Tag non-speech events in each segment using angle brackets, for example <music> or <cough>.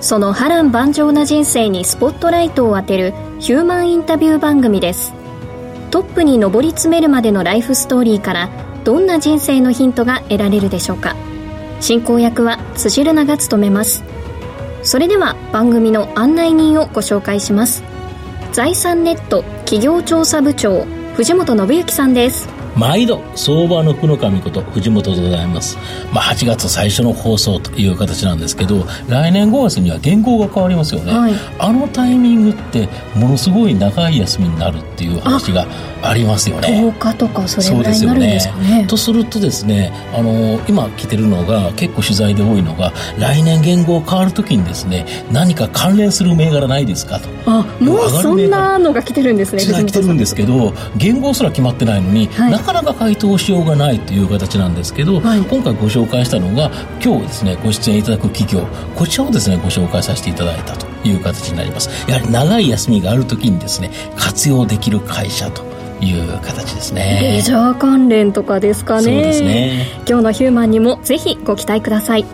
その波乱万丈な人生にスポットライトを当てるヒューマンインタビュー番組です。トップに上り詰めるまでのライフストーリーからどんな人生のヒントが得られるでしょうか。進行役は辻るなが務めます。それでは番組の案内人をご紹介します。財産ネット企業調査部長藤本信之さんです。毎度相場の福の神こと藤本でございます、まあ、8月最初の放送という形なんですけど来年5月には原稿が変わりますよね、はい、あのタイミングってものすごい長い休みになるっていう話がありますよね。10日とかそれぐらいになるんですかね、ね、とするとです。ねあの今来てるのが結構取材で多いのが来年原稿変わるときにですね何か関連する銘柄ないですかと。あもうそんなのが来てるんですね来てるんですけど原稿すら決まってないのに、はい。なかなか回答しようがないという形なんですけど、はい、今回ご紹介したのが今日ですねご出演いただく企業こちらをですねご紹介させていただいたという形になります。やはり長い休みがある時にですね活用できる会社という形ですね。レジャー関連とかですかね。そうですね。今日のヒューマンにもぜひご期待ください。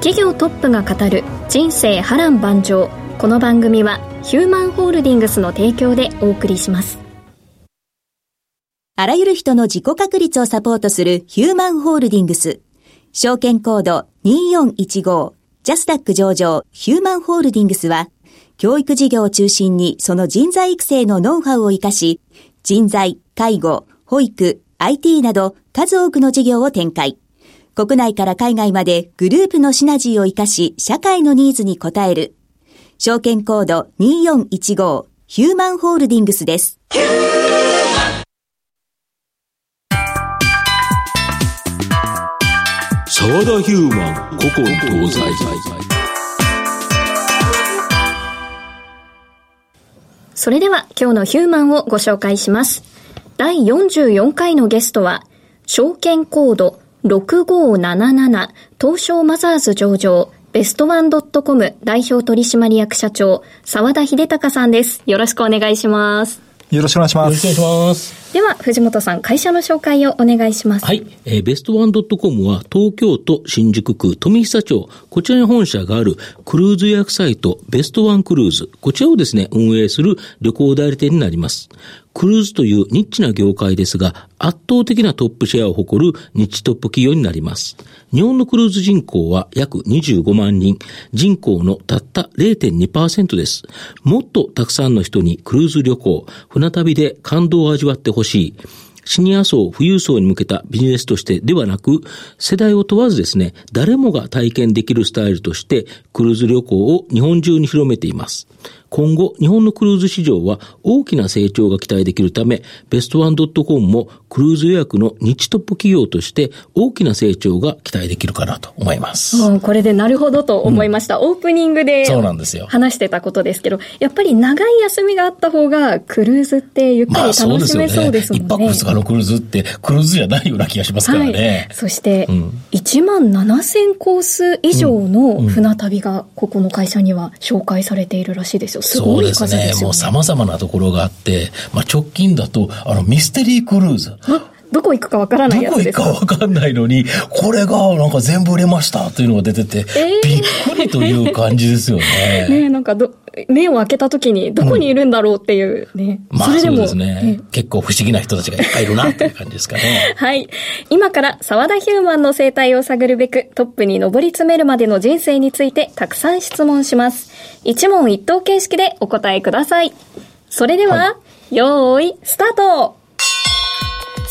企業トップが語る人生波乱万丈。この番組はヒューマンホールディングスの提供でお送りしますあらゆる人の自己確立をサポートするヒューマンホールディングス。証券コード2415ジャスタック上場ヒューマンホールディングスは、教育事業を中心にその人材育成のノウハウを活かし、人材、介護、保育、IT など数多くの事業を展開。国内から海外までグループのシナジーを活かし、社会のニーズに応える。証券コード2415ヒューマンホールディングスです。沢田ヒューマン古今東西それでは今日のヒューマンをご紹介します第44回のゲストは証券コード6577東証マザーズ上場ベストワンドットコム代表取締役社長沢田秀隆さんですよろしくお願いしますよろしくお願いします。よろしくお願いします。では、藤本さん、会社の紹介をお願いします。はい。えー、ベストワンドットコムは、東京都新宿区富久町、こちらに本社があるクルーズ予約サイト、ベストワンクルーズ、こちらをですね、運営する旅行代理店になります。クルーズというニッチな業界ですが、圧倒的なトップシェアを誇るニッチトップ企業になります。日本のクルーズ人口は約25万人、人口のたった0.2%です。もっとたくさんの人にクルーズ旅行、船旅で感動を味わってほしい。シニア層、富裕層に向けたビジネスとしてではなく、世代を問わずですね、誰もが体験できるスタイルとして、クルーズ旅行を日本中に広めています。今後、日本のクルーズ市場は大きな成長が期待できるため、ベストワンドットコムもクルーズ予約の日トップ企業として大きな成長が期待できるかなと思います。うん、これでなるほどと思いました。うん、オープニングで話してたことですけど、やっぱり長い休みがあった方がクルーズってゆっくり楽しめそうですもんね。一、まあ、ね、泊二日のクルーズってクルーズじゃないような気がしますからね。はい、そして、うん、1万7000コース以上の船旅がここの会社には紹介されているらしいですよ。すごい数ですよね。もう様々なところがあって、まあ、直近だと、あの、ミステリークルーズ。どこ行くかわからないやつですどこ行くかわかんないのに、これがなんか全部売れましたというのが出てて、えー、びっくりという感じですよね。<laughs> ねなんかど、目を開けた時にどこにいるんだろうっていうね。うん、まあそれでもそうですね、ね、結構不思議な人たちがいっぱいいるなっていう感じですかね。<laughs> はい。今から沢田ヒューマンの生態を探るべくトップに上り詰めるまでの人生についてたくさん質問します。一問一答形式でお答えください。それでは、よーい、スタート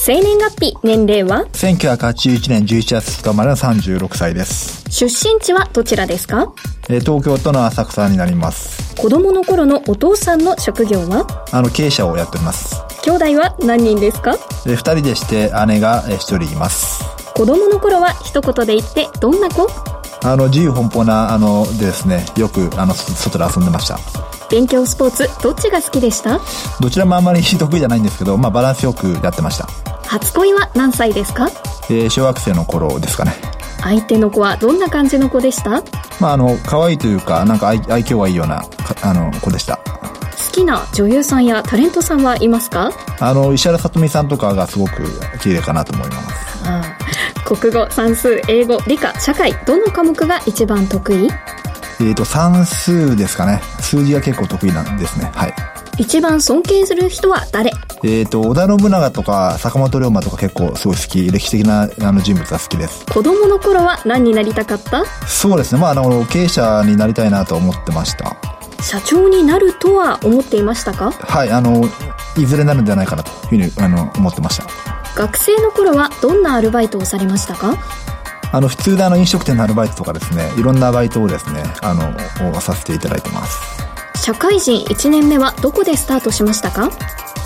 生年月日、年齢は？1981年11月2日生まれの36歳です。出身地はどちらですか？えー東京都の浅草になります。子供の頃のお父さんの職業は？あの、経営者をやっております。兄弟は何人ですか？で、2人でして姉がえー1人います。子供の頃は一言で言ってどんな子？あの、自由奔放な、あの、でですね、よく、あの、そ外で遊んでました。勉強スポーツどっちが好きでした？どちらもあんまり得意じゃないんですけど、まあ、バランスよくやってました。初恋は何歳ですか？えー小学生の頃ですかね。相手の子はどんな感じの子でした？好まあ、あの、可愛いというか、なんか愛愛嬌がいいような、かあの、子でした。きな女優さんやタレントさんはいますか？あの、石原さとみさんとかがすごく綺麗かなと思います。<laughs> 国語、算数、英語、理科、社会、どの科目が一番得意？えっ、と、算数ですかね。数字が結構得意なんですね。はい。一番尊敬する人は誰？えっ、と、織田信長とか坂本龍馬とか結構すごい好き、歴史的なあの人物が好きです。子供の頃は何になりたかった？そうですね。まあ、あの、経営者になりたいなと思ってました。社長になるとは思っていましたか？はい、あの、いずれなるんじゃないかなというふうに、あの、思ってました。学生の頃はどんなアルバイトをされましたか？あの、普通であの、飲食店のアルバイトとかですね、いろんなバイトをですね、あの、をさせていただいてます。社会人1年目はどこでスタートしましたか？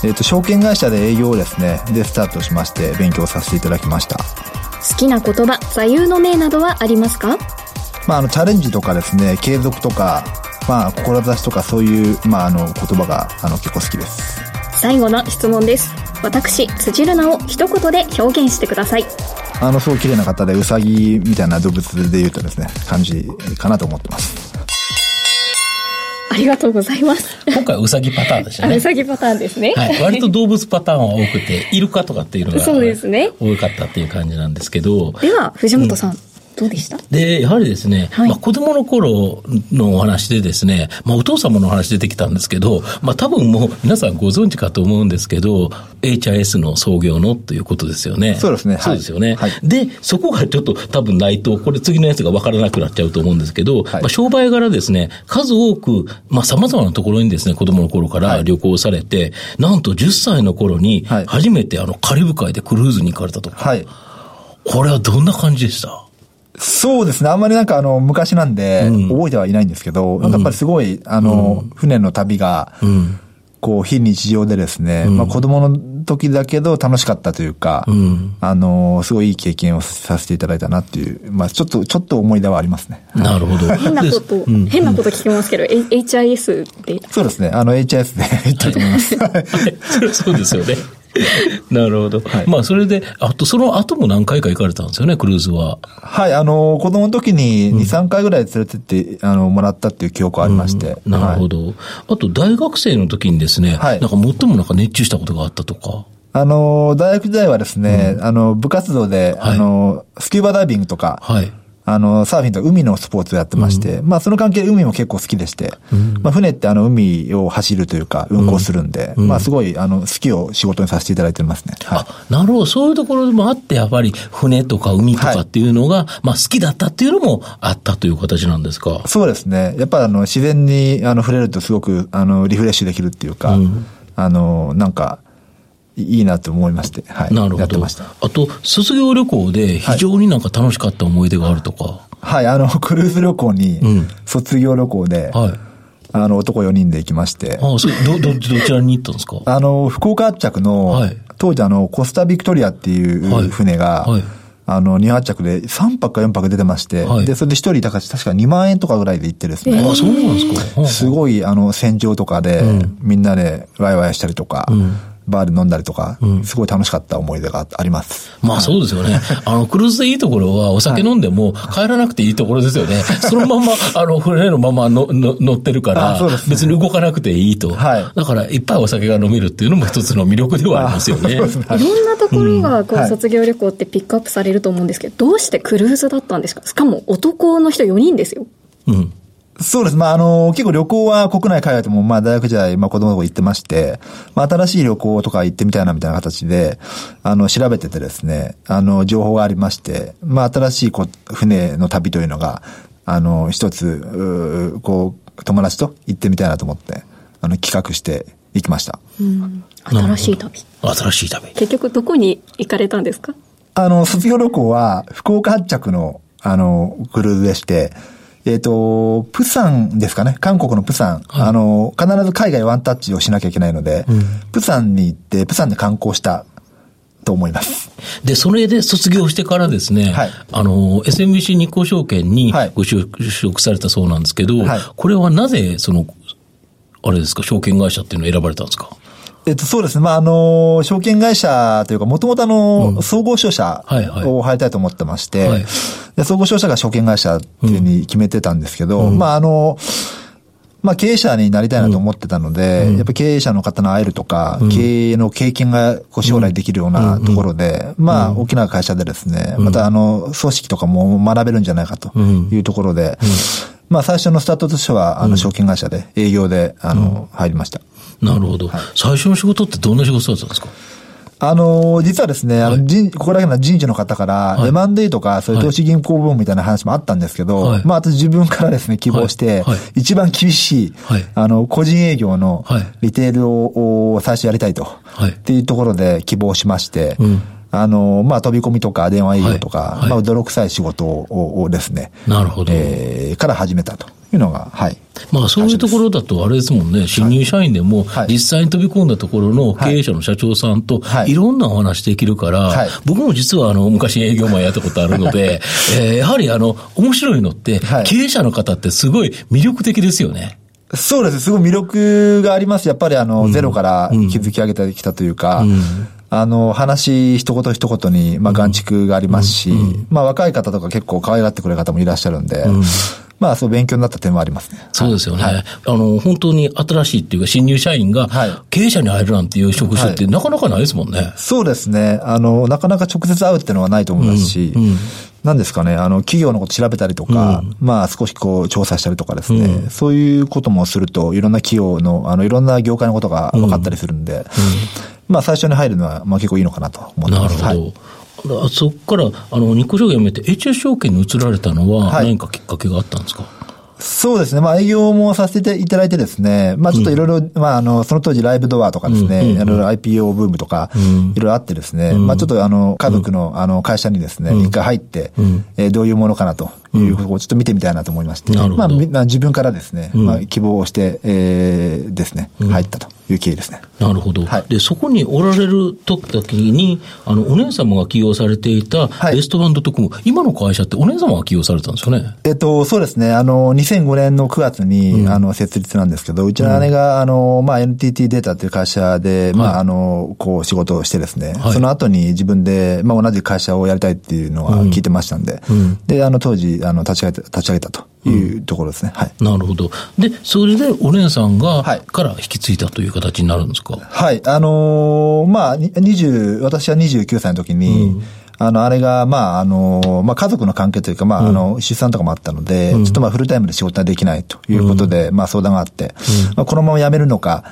えっ、と、証券会社で営業をですね、でスタートしまして、勉強させていただきました。好きな言葉、座右の銘などはありますか？まあ、あの、チャレンジとかですね、継続とか、まあ、志とかそういう、まあ、あの、言葉が、あの、結構好きです。最後の質問です。私、辻るなを一言で表現してください。あの、すごい綺麗な方で、ウサギみたいな動物で言うとですね、感じかなと思ってます。ありがとうございます。今回はウサギパターンでしたあね。うさぎパターンですね。はい。割と動物パターンは多くて、イルカとかっていうのがそうですね多かったっていう感じなんですけど、では、藤本さん、どうでした？で、やはりですね、はい。まあ子供の頃のお話でですね、まあお父様のお話出てきたんですけど、まあ多分もう皆さんご存知かと思うんですけど、HIS の創業のということですよね。そうですね。はい。そうですよね。はい。で、そこがちょっと多分ないと、これ次のやつが分からなくなっちゃうと思うんですけど、はい。まあ商売柄ですね、数多く、まあ様々なところにですね、子供の頃から旅行されて、なんと10歳の頃にはい。初めてあのカリブ海でクルーズに行かれたと。か、はい。これはどんな感じでした？そうですね。あんまりなんかあの、昔なんで、覚えてはいないんですけど、なんかやっぱりすごい、あの、船の旅が、んこう、非日常でですね、まあ子供の時だけど楽しかったというか、んあの、すごいいい経験をさせていただいたなっていう、まあちょっと、ちょっと思い出はありますね。なるほど。<laughs> 変なこと、でうん変なこと聞きますけど、H- HIS って、そうですね。あの、HS で言ったと思います。<laughs> はいそれそうですよね。<laughs> なるほど。はいまあ、それで、あと、その後も何回か行かれたんですよね、クルーズは。はい、あの、子供の時に2、3回ぐらい連れてって、あの、もらったっていう記憶ありまして。なるほはいど。あと、大学生の時にですね、はいなんか最もなんか熱中したことがあったとか。あの、大学時代はですね、あの、部活動で、はいあの、スキューバダイビングとか、はい。あの、サーフィンとか海のスポーツをやってまして、まあその関係で海も結構好きでして、まあ船ってあの海を走るというか運航するんで、まあすごいあの好きを仕事にさせていただいてますね。はい。あ、なるほど。そういうところでもあって、やっぱり船とか海とかっていうのが、まあ好きだったっていうのもあったという形なんですか？そうですね。やっぱりあの自然にあの触れるとすごくあのリフレッシュできるっていうか、あの、なんか、いいなと思いまして、はい。なるほど。やってました。あと、卒業旅行で非常になんか楽しかった思い出があるとか？はい、あの、<laughs> クルーズ旅行に、うん卒業旅行で、はい。あの、男4人で行きまして、ああ、それ、ど、ど、どちらに行ったんですか？<laughs> あの、福岡発着の、はい当時あの、コスタビクトリアっていうはい船が、はいあの、日本発着で3泊か4泊出てまして、はいで、それで一人高確か2万円とかぐらいで行ってですね、ああ、そうなんですか。すごい、あの、戦場とかで、みんなでワイワイしたりとか、バーで飲んだりとか、すごい楽しかった思い出があります。まあそうですよね。<laughs> あの、クルーズでいいところは、お酒飲んでも帰らなくていいところですよね。<laughs> そのまま、あの、船のままのの乗ってるから別に動かなくていいと。はいだから、いっぱいお酒が飲めるっていうのも一つの魅力ではありますよね。<laughs> いろんなところがこうはい卒業旅行ってピックアップされると思うんですけど、どうしてクルーズだったんですか？しかも男の人4人ですよ。うん。そうです。まあ、あの、結構旅行は国内海外とも、まあ、大学時代、まあ、子供の頃行ってまして、まあ、新しい旅行とか行ってみたいなみたいな形で、あの、調べててですね、あの、情報がありまして、まあ、新しい、こう、船の旅というのが、あの、一つ、うーこう、友達と行ってみたいなと思って、あの、企画して行きました。新しい旅。新しい旅。結局どこに行かれたんですか？あの、卒業旅行は、福岡発着の、あの、クルーズでして、えっ、と、プサンですかね。韓国のプサン。あの、必ず海外ワンタッチをしなきゃいけないので、プサンに行って、プサンで観光したと思います。で、それで卒業してからですね、はいあの、SMBC 日興証券にはいご就職されたそうなんですけど、はいこれはなぜ、その、あれですか、証券会社っていうのを選ばれたんですか？えっと、そうですね。まあ、あの、証券会社というか、もともとあの、総合商社を入りたいと思ってまして、はい。で総合商社が証券会社っていうふうに決めてたんですけど、まあ、あの、まあ、経営者になりたいなと思ってたので、やっぱ経営者の方の会えるとか、経営の経験がこう将来できるようなところで、まあ、大きな会社でですね、またあの、組織とかも学べるんじゃないかというところで、まあ、最初のスタートとしては、あの、証券会社で、営業で、あの、入りました。なるほど、最初の仕事ってどんな仕事だったんですか？あのー実はですね、あの、人、ここら辺の人事の方から、い。M&A とか、そういう投資銀行部門みたいな話もあったんですけど、はい。まあ、私自分からですね、希望して、はい。はい。一番厳しい、はい。あの、個人営業のはい。リテールを、を最初やりたいと、はい。っていうところで希望しまして、うん。あの、まあ、飛び込みとか電話営業とか、はいはい。まあ、泥臭い仕事ををですね、なるほど。えーから始めたというのが、はい。まあそういうところだとあれですもんね、新入社員でもはい。実際に飛び込んだところの経営者の社長さんとはい。いろんなお話できるからはい、僕も実はあの昔営業マンやったことあるので、えーやはりあの面白いのってはい。経営者の方ってすごい魅力的ですよね。そうです。すごい魅力があります。やっぱりあの、ゼロから築き上げてきたというか、あの、話一言一言に、まあ、眼蓄がありますし、まあ、若い方とか結構可愛がってくれる方もいらっしゃるんで、まあ、そう勉強になった点はありますね。そうですよね。はいあの、本当に新しいっていうか新入社員がはい経営者に入るなんていう職種ってはなかなかないですもんね。そうですね。あの、なかなか直接会うっていうのはないと思いますし、なんですかね、あの、企業のこと調べたりとか、まあ、少しこう、調査したりとかですね、そういうこともすると、いろんな企業の、あの、いろんな業界のことが分かったりするんで、まあ、最初に入るのは、まあ、結構いいのかなと思ってます。なるほど。はいあそこから、あの、日興証券辞めて HS 証券に移られたのははい。何かきっかけがあったんですか、そうですね。まあ営業もさせていただいてですね、まあちょっといろいろ、まああの、その当時ライブドアとかですね、いろいろ IPO ブームとか、いろいろあってですね、まあちょっとあの、家族のあの、会社にですね、一回入って、えーどういうものかなということをちょっと見てみたいなと思いまして、なるほど。まあみまあ自分からですね、まあ希望をして、えーですね、入ったという経緯ですね。なるほど、はい。で、そこにおられる時に、あの、お姉様が起用されていたはい。ベストバンドトコム、今の会社ってお姉様が起用されたんですよね？えっと、そうですね。あの、2005年の9月に、あの、設立なんですけど、うちの姉が、あの、まあ、NTT データっていう会社で、まあ、あの、こう、仕事をしてですね、はい。その後に自分で、まあ、同じ会社をやりたいっていうのは聞いてましたんで、で、あの、当時、あの、立ち上げて、立ち上げたというところですね。はい。なるほど。で、それでお姉さんが、はいから引き継いだという形になるんですか？はい。あのーまあ、に20、私は29歳の時に、あの、あれが、まあ、あの、まあ、家族の関係というか、まあ、あの、出産とかもあったので、ちょっとまあ、フルタイムで仕事ができないということで、まあ、相談があって、まあ、このまま辞めるのか、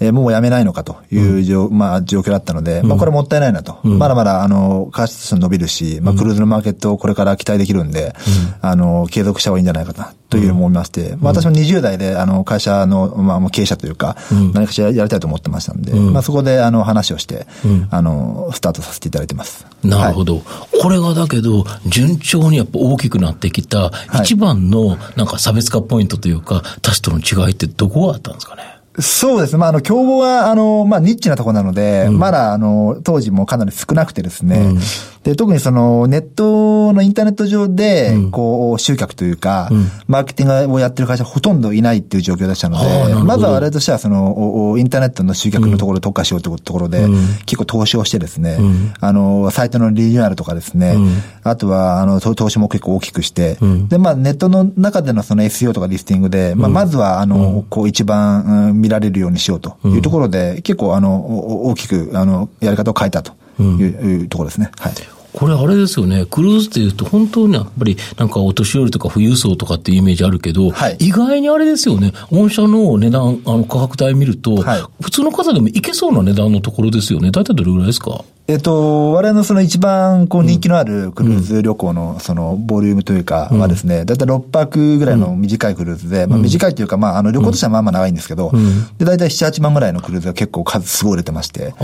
えーもう辞めないのかという状、まあ、状況だったので、まあ、これもったいないなと。まだまだ、あの、会社として伸びるし、まあ、クルーズのマーケットをこれから期待できるんで、あの、継続した方がいいんじゃないかな、という思いまして、まあ、私も20代で、あの、会社の、まあ、もう経営者というか、何かしらやりたいと思ってましたんで、まあ、そこで、あの、話をして、あの、スタートさせていただいてます。はいなるほど。これがだけど、順調にやっぱ大きくなってきた、い一番のなんか差別化ポイントというか、他社との違いってどこがあったんですかね？そうですね。まあ、あの、競合は、あの、まあ、ニッチなところなので、まだ、あの、当時もかなり少なくてですね。で、特にその、ネットのインターネット上で、こう、集客というか、マーケティングをやってる会社ほとんどいないっていう状況でしたので、まずは我々としては、その、おおインターネットの集客のところを特化しようというところで、結構投資をしてですね、あの、サイトのリニューアルとかですね、あとは、あの、投投資も結構大きくして、で、まあ、ネットの中でのその SEO とかリスティングで、まあ、まずは、あの、こう、一番、うん見られるようにしようというところで、結構、あの、お大きく、あの、やり方を変えたという,、いうところですね。はい。これあれですよね、クルーズっていうと本当にやっぱりなんかお年寄りとか富裕層とかっていうイメージあるけど、はい。意外にあれですよね、御社の値段、あの価格帯見ると、はい。普通の方でもいけそうな値段のところですよね。大体どれぐらいですか？えっと、我々のその一番こう人気のあるクルーズ旅行のそのボリュームというかはですね、だいたい6泊ぐらいの短いクルーズで、まあ短いというか、まああの旅行としてはまあまあ長いんですけど、で、だいたい7、8万ぐらいのクルーズが結構数すごい出てまして。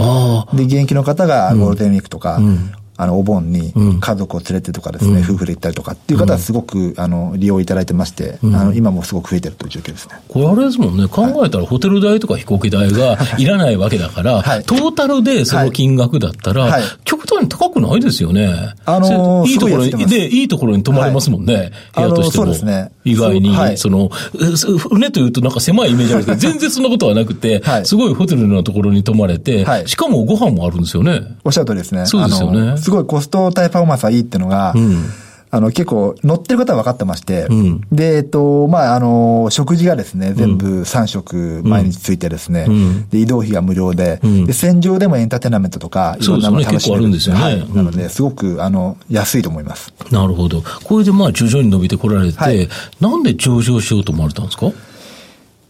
で、現役の方がゴールデンウィークとか、あの、お盆に家族を連れてとかですね、夫婦で行ったりとかっていう方はすごく、あの、利用いただいてまして、あの、今もすごく増えてるという状況ですね。これあれですもんね、考えたらホテル代とか飛行機代がい。らないわけだから、はい。トータルでその金額だったら、はい。極端に高くないですよね。あのーせいいところに、でいいところに泊まれますもんね、はい。部屋としても。あのそうですね。意外に、その、船というとなんか狭いイメージあるけど、<laughs> 全然そんなことはなくて、はい。すごいホテルのところに泊まれて、はい。しかもご飯もあるんですよね。おっしゃる通りですね。そうですよねすごいコスト対パフォーマンスはいいっていうのが、あの、結構乗ってる方は分かってまして、ん。で、えっと、まあ、あの、食事がですね、全部3食毎日ついてですね、で、移動費が無料で、で、戦場でもエンターテイナメントとか、いろんなもの楽しめる。んですよね。はい。なので、すごく、あの、安いと思います。なるほど。これでまあ徐々に伸びてこられて、はい。なんで上場しようと思われたんですか？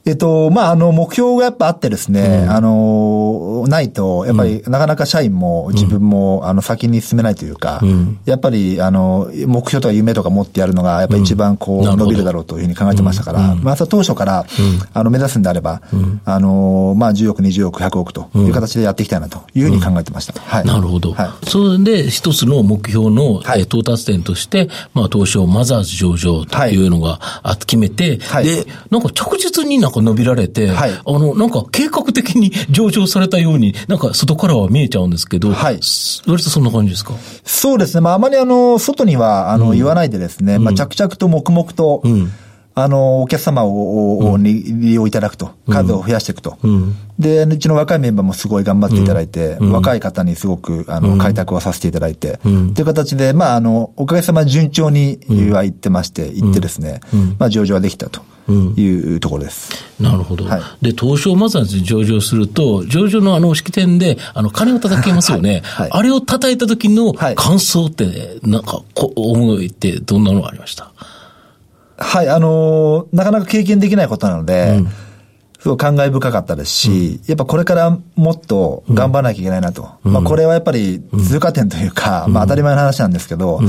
えっと、まあ、あの、目標がやっぱあってですね、あの、ないと、やっぱり、なかなか社員も自分も、あの、先に進めないというか、やっぱり、あの、目標とか夢とか持ってやるのが、やっぱり一番こう、伸びるだろうというふうに考えてましたから、まあ、当初から、あの、目指すんであれば、あの、まあ、10億、20億、100億という形でやっていきたいなというふうに考えてました。はい。なるほど。はい。それで、一つの目標の、はい。えー到達点として、まあ、東証マザーズ上場というのがあ決めて、はい。で、なんか着実になんか伸びられて、はい。あの、なんか計画的に <laughs> 上場されたように、なんか外からは見えちゃうんですけど、はい。す割とそんな感じですか？そうですね。まあ、あまりあの、外には、あの、言わないでですね、まあ、着々と黙々と、あの、お客様を、をに利用いただくと、数を増やしていくと。で、うちの若いメンバーもすごい頑張っていただいて、若い方にすごく、あの、開拓をさせていただいて、という形で、まあ、あの、おかげさま順調には行ってまして、行ってですね、まあ、上場はできたというところです。なるほど。はいで、東証マザーズに上場すると、上場のあの式典で、あの、金を叩けますよね。はいはいあれを叩いた時のはい感想って、なんか、こ思いってどんなのがありました？はい、あのーなかなか経験できないことなので、すごい感慨深かったですし、やっぱこれからもっと頑張らなきゃいけないなと。まあこれはやっぱり通過点というか、まあ当たり前の話なんですけど、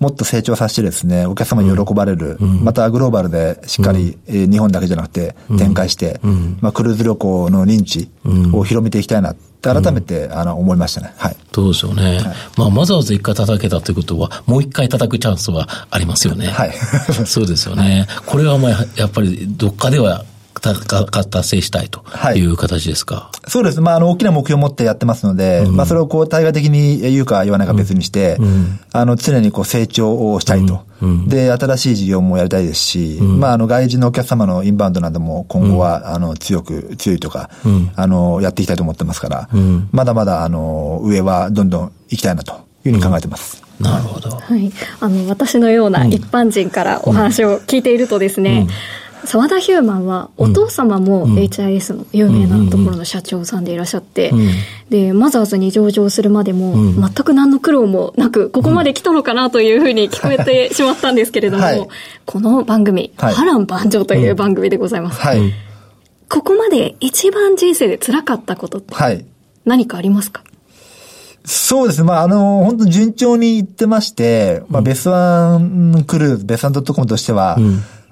もっと成長させてですね、お客様に喜ばれる、またグローバルでしっかり、えー日本だけじゃなくて展開して、まあクルーズ旅行の認知を広めていきたいなって改めて、あの思いましたね。はい。そうですよね。まあ、わざわざ一回叩けたということは、もう一回叩くチャンスはありますよね。はい。<laughs> そうですよね。これはまあ、やっぱりどっかでは達成したいという形ですか。そうです。まあ、あの、大きな目標を持ってやってますので、まあ、それをこう、対外的に言うか言わないか別にして、あの、常にこう、成長をしたいと。で、新しい事業もやりたいですし、まあ、あの、外人のお客様のインバウンドなども今後は、あの、強く、強いとか、あの、やっていきたいと思ってますから、まだまだ、あの、上はどんどん行きたいなというふうに考えてます。なるほど。はい、あの私のような一般人からお話を聞いているとですね、澤田ヒューマンはお父様も HIS の有名なところの社長さんでいらっしゃって、でマザーズに上場するまでも全く何の苦労もなくここまで来たのかなというふうに聞こえてしまったんですけれども、はい。この番組「はい。波乱万丈」という番組でございます、はい。ここまで一番人生で辛かったことってはい。何かありますか？そうですね。まあ、あの、本当に順調にいってまして、まあ、ベスワンクルーズ、ベスワンドットコムとしては、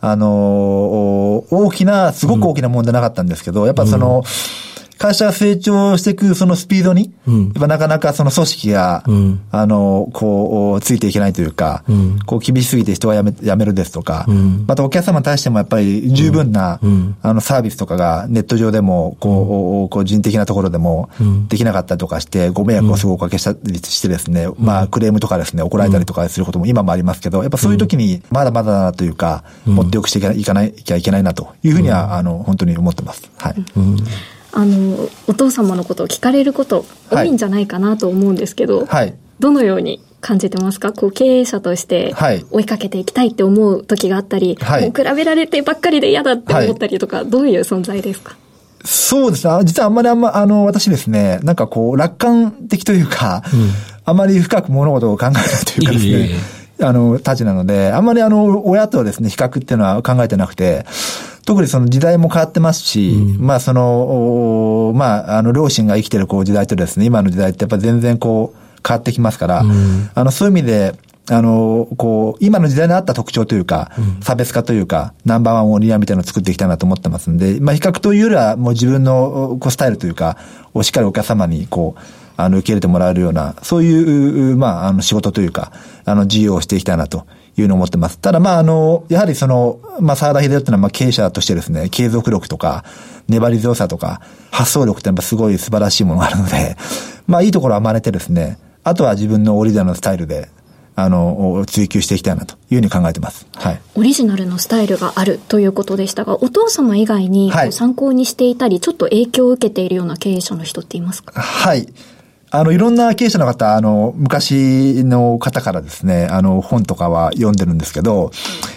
あの、大きな、すごく大きな問題なかったんですけど、やっぱその、会社が成長していくそのスピードに、やっぱなかなかその組織が、あの、こう、ついていけないというか、こう、厳しすぎて人が辞め、辞めるですとか、またお客様に対してもやっぱり十分な、あの、サービスとかがネット上でも、こう、こう人的なところでも、できなかったりとかして、ご迷惑をすごくおかけしたりしてですね、まあ、クレームとかですね、怒られたりとかすることも今もありますけど、やっぱそういう時に、まだまだだなというか、もっと良くしていかないいかないきゃいけないなというふうには、あの、本当に思ってます。はい。あのお父様のことを聞かれること多いんじゃないかなと思うんですけど、はい。どのように感じてますか？こう経営者としてはい。追いかけていきたいって思う時があったり、はい。もう比べられてばっかりで嫌だって思ったりとか、どういう存在ですか？そうですね。実はあんまりあんま、あの、私ですね、なんかこう、楽観的というか、あまり深く物事を考えないというかですね、あの、たちなので、あんまりあの、親とですね、比較っていうのは考えてなくて、特にその時代も変わってますし、うん、まあその、まあ、あの、両親が生きてるこう時代とですね、今の時代ってやっぱ全然こう、変わってきますから、うん、あの、そういう意味で、あの、こう、今の時代に合った特徴というか、うん、差別化というか、ナンバーワンオリアみたいなのを作っていきたいなと思ってますんで、まあ、比較というよりは、もう自分のこうスタイルというか、をしっかりお客様に、こう、あの、受け入れてもらえるような、そういう、まあ、あの、仕事というか、あの、事業をしていきたいなというのを思ってます。ただ、まあ、あの、やはりその、まあ、沢田秀夫っていうのは、まあ、経営者としてですね、継続力とか、粘り強さとか、発想力ってやっぱすごい素晴らしいものがあるので、<laughs> まあ、いいところは真似てですね、あとは自分のオリジナルのスタイルで、あの、追求していきたいなというふうに考えてます。はい。オリジナルのスタイルがあるということでしたが、お父様以外に参考にしていたり、はい、ちょっと影響を受けているような経営者の人っていますか？はい。あの、いろんな経営者の方、あの、昔の方からですね、あの、本とかは読んでるんですけど、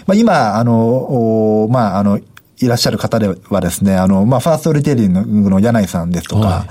まあ、今、あの、まあ、あの、いらっしゃる方ではですね、あの、まあ、ファーストリテイリングの柳井さんですとか、はい。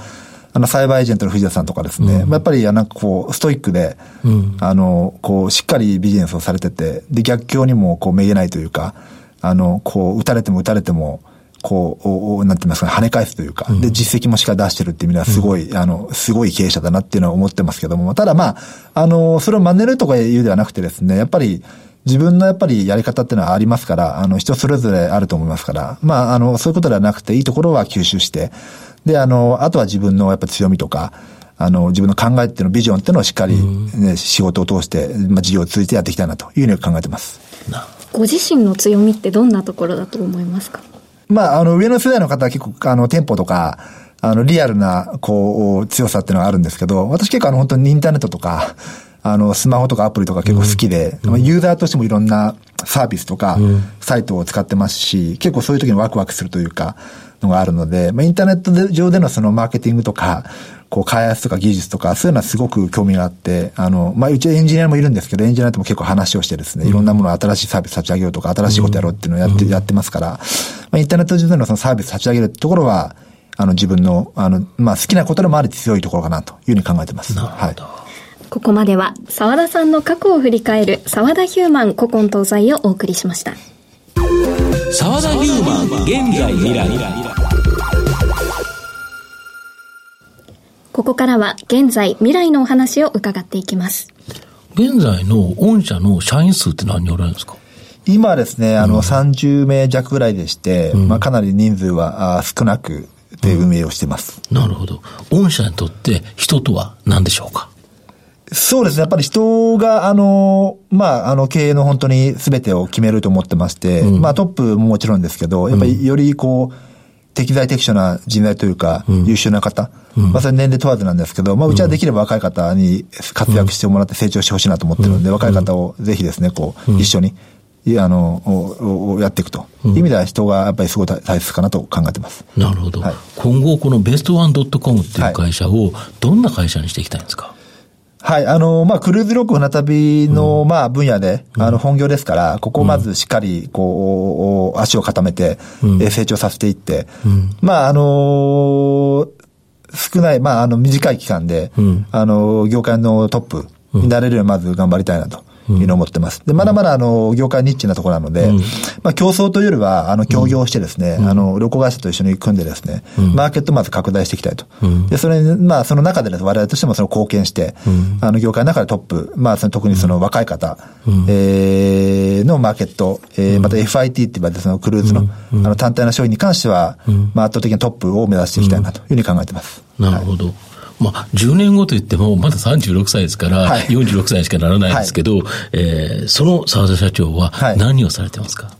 あの、サイバーエージェントの藤田さんとかですね、うん、やっぱり、なんかこう、ストイックで、うん、あの、こう、しっかりビジネスをされてて、で、逆境にも、こう、めげないというか、あの、こう、打たれても打たれても、こう、なんて言いますかね、跳ね返すというか、うん、で、実績もしっかり出してるっていう意味では、すごい、うん、あの、すごい経営者だなっていうのは思ってますけども、ただまあ、あの、それを真似るとか言うではなくてですね、やっぱり、自分のやっぱりやり方っていうのはありますから、あの、人それぞれあると思いますから、まあ、あの、そういうことではなくて、いいところは吸収して、で、あの、あとは自分のやっぱ強みとか、あの、自分の考えっていうの、ビジョンっていうのをしっかり、ね、仕事を通して、まあ、事業を通じてやっていきたいなというふうに考えてます。ご自身の強みってどんなところだと思いますか？まあ、あの、上の世代の方は結構、あの、店舗とか、あの、リアルな、こう、強さっていうのがあるんですけど、私結構あの、本当にインターネットとか、あの、スマホとかアプリとか結構好きで、うん、ユーザーとしてもいろんなサービスとか、サイトを使ってますし、結構そういう時にワクワクするというか、のがあるので、まあ、インターネットで上でのそのマーケティングとか、こう、開発とか技術とか、そういうのはすごく興味があって、あの、まあ、うちエンジニアもいるんですけど、エンジニアとも結構話をしてですね、いろんなものを新しいサービス立ち上げようとか、新しいことやろうっていうのをやって、やってますから、まあ、インターネット上でのそのサービス立ち上げるところは、あの、自分の、あの、まあ、好きなことでもあり強いところかなというふうに考えてます。はい。ここまでは、沢田さんの過去を振り返る、沢田ヒューマン古今東西をお送りしました。沢田ヒューマン、現在未来。ここからは現在、未来のお話を伺っていきます。現在の御社の社員数って何人おられるんですか？今ですね、あの、うん、30名弱ぐらいでして、うん、まあ、かなり人数は少なくで運営をしています、うん、なるほど。御社にとって人とは何でしょうか？そうですね。やっぱり人が、あの、まあ、あの、経営の本当に全てを決めると思ってまして、まあ、トップももちろんですけど、やっぱりよりこう、適材適所な人材というか、優秀な方、まあ、それ年齢問わずなんですけど、まあ、うちはできれば若い方に活躍してもらって成長してほしいなと思ってるので、若い方をぜひですね、こう、一緒に、あの、やっていくと。いう意味では人がやっぱりすごい大切かなと考えてます。なるほど。はい、今後、このベストワンドットコムっていう会社をどんな会社にしていきたいんですか、はい。あの、まあ、クルーズ旅行船旅の、まあ、分野で、あの、本業ですから、ここをまずしっかり、こう、足を固めて、成長させていって、まあ、あの少ない、まあ、あの、短い期間で、あの、業界のトップになれるようにまず頑張りたいなと。いうのを思ってます。で、まだまだあの、業界ニッチなところなので、まあ競争というよりは、あの、協業してですね、あの、旅行会社と一緒に組んでですね、マーケットをまず拡大していきたいと。で、それに、まあその中で、ね、我々としてもその貢献して、あの、業界の中でトップ、まあその特にその若い方、えのマーケット、えー、また FIT って言われてそのクルーズの、あの、単体の商品に関しては、まあ圧倒的なトップを目指していきたいなというふうに考えています。なるほど。まあ、10年後といっても、まだ36歳ですから、はい、46歳しかならないんですけど、はい、えー、その澤田社長は何をされてますか、はい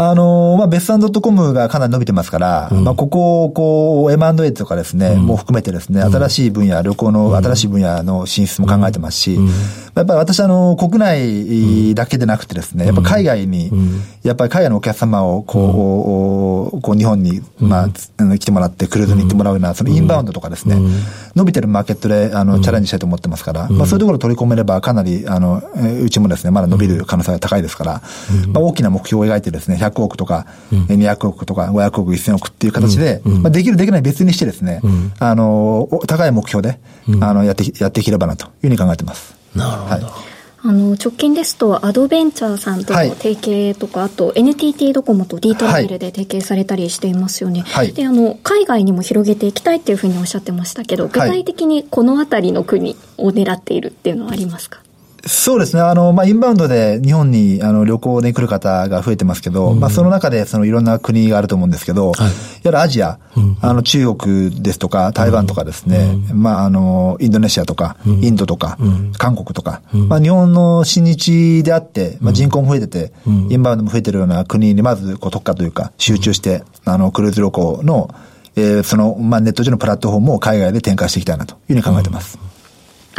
あのまあ、別産 .com がかなり伸びてますから、うん、まあ、ここを、こう、M&A とかですね、うん、も含めてですね、新しい分野、旅行の新しい分野の進出も考えてますし、うん、やっぱり私、あの、国内だけでなくてですね、やっぱ海外に、やっぱり海外のお客様を、こう、こう日本に、まあ、来てもらって、クルーズに行ってもらうような、そのインバウンドとかですね、伸びてるマーケットで、あの、チャレンジしたいと思ってますから、まあ、そういうところを取り込めれば、かなり、あの、うちもですね、まだ伸びる可能性が高いですから、まあ、大きな目標を描いてですね、100億とか、うん、200億とか500億、1000億っていう形で、うん、まあ、できるできない別にしてですね、うん、あの、高い目標で、あの、やって、やっていければなというふうに考えてます。なるほど。はい。あの直近ですと、アドベンチャーさんとの提携とか、はい、あと NTT ドコモと D トラベルで提携されたりしていますよね、はい、であの海外にも広げていきたいっていうふうにおっしゃってましたけど、具体的にこの辺りの国を狙っているっていうのはありますか？そうですね。あの、まあ、インバウンドで日本にあの旅行で来る方が増えてますけど、うん、まあ、その中でそのいろんな国があると思うんですけど、はい、やはりアジア、うん、あの、中国ですとか、台湾とかですね、うん、まあ、あの、インドネシアとか、インドとか、韓国とか、まあ、日本の親日であって、まあ、人口も増えてて、インバウンドも増えてるような国にまずこう特化というか、集中して、あの、クルーズ旅行の、えー、その、まあ、ネット上のプラットフォームを海外で展開していきたいなというふうに考えてます。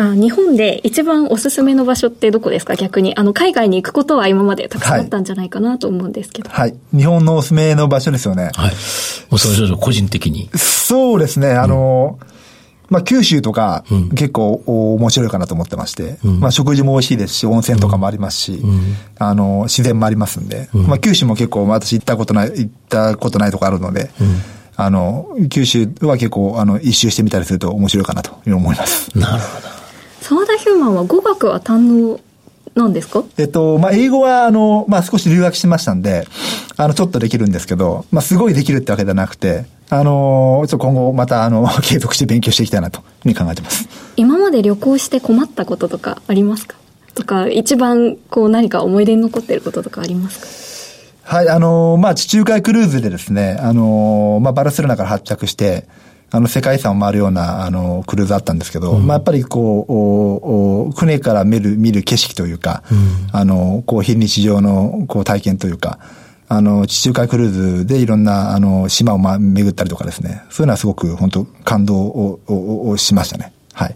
あ日本で一番おすすめの場所ってどこですか？逆に。あの、海外に行くことは今までたくさんあったんじゃないかなと思うんですけど。はい。はい、日本のおすすめの場所ですよね。はい。おすすめ個人的に。そうですね。あの、うん、まあ、九州とか、結構面白いかなと思ってまして、うん、まあ、食事も美味しいですし、温泉とかもありますし、うん、あの、自然もありますんで、まあ、九州も結構私行ったことない、行ったことないとこあるので、あの、九州は結構、あの、一周してみたりすると面白いかなというふうに思います。なるほど。澤田ヒューマンは語学は堪能なんですか？えっと、まあ、英語は、あの、まあ、少し留学してましたんで、あの、ちょっとできるんですけど、まあ、すごいできるってわけではなくて、あの、ちょっと今後また、あの、<laughs> 継続して勉強していきたいなというふうに考えてます。今まで旅行して困ったこととかありますか？とか、一番、こう、何か思い出に残っていることとかありますか？はい、あの、まあ、地中海クルーズでですね、あの、まあ、バルセロナから発着して、あの、世界遺産を回るような、あの、クルーズあったんですけど、うん、まあ、やっぱりこう、おお船から見る、見る景色というか、うん、あの、こう、非日常の、こう、体験というか、あの、地中海クルーズでいろんな、あの、島を、ま、巡ったりとかですね、そういうのはすごく、本当感動を、を、をしましたね。はい。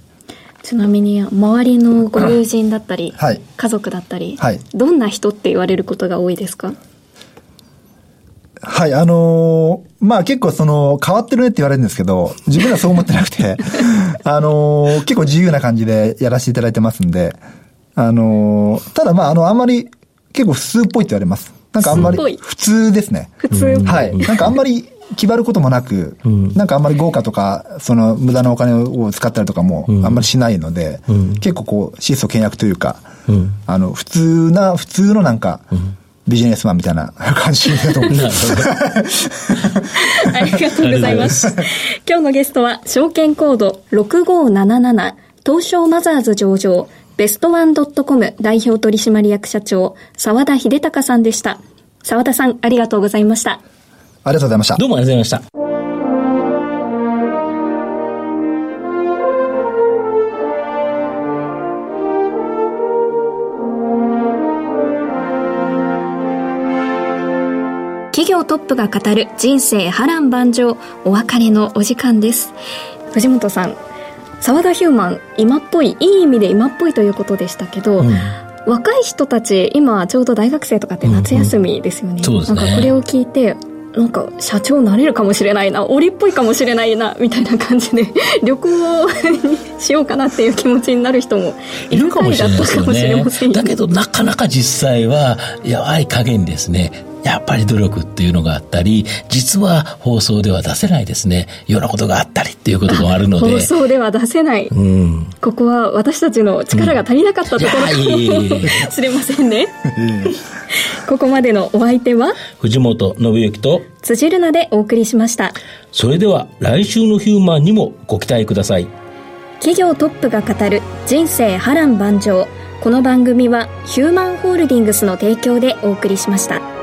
ちなみに、周りのご友人だったり、はい、家族だったり、はい、どんな人って言われることが多いですか？はい、あのー、まあ結構その、変わってるねって言われるんですけど、自分はそう思ってなくて、<laughs> あのー、結構自由な感じでやらせていただいてますんで、あのー、ただまああの、あんまり、結構普通っぽいって言われます。なんかあんまり、普通ですね。普通はい。なんかあんまり決まることもなく、うん、なんかあんまり豪華とか、その無駄なお金を使ったりとかもあんまりしないので、うん、結構こう、質素倹約というか、うん、あの、普通な、普通のなんか、ビジネスマンみたいな <laughs> 感じだと思います。ありがとうございます。今日のゲストは、証券コード6577、東証マザーズ上場、ベストワンドットコム代表取締役社長、沢田秀隆さんでした。沢田さん、ありがとうございました。ありがとうございました。どうもありがとうございました。トップが語る人生波乱万丈お別れのお時間です。藤本さん澤田ヒューマン今っぽいいい意味で今っぽいということでしたけど、うん、若い人たち今ちょうど大学生とかって夏休みですよね。うんうん、なんかこれを聞いてなんか社長なれるかもしれないな折っぽいかもしれないなみたいな感じで <laughs> 旅行をしようかなっていう気持ちになる人もいるかもしれないですよね。だけどなかなか実際はやばい加減ですねやっぱり努力っていうのがあったり、実は放送では出せないですね、ようなことがあったりっていうこともあるので。放送では出せない。うん、ここは私たちの力が足りなかったところかもしれませんね。ここまでのお相手は、藤本信之と辻るなでお送りしました。それでは来週のヒューマンにもご期待ください。企業トップが語る人生波乱万丈。この番組はヒューマンホールディングスの提供でお送りしました。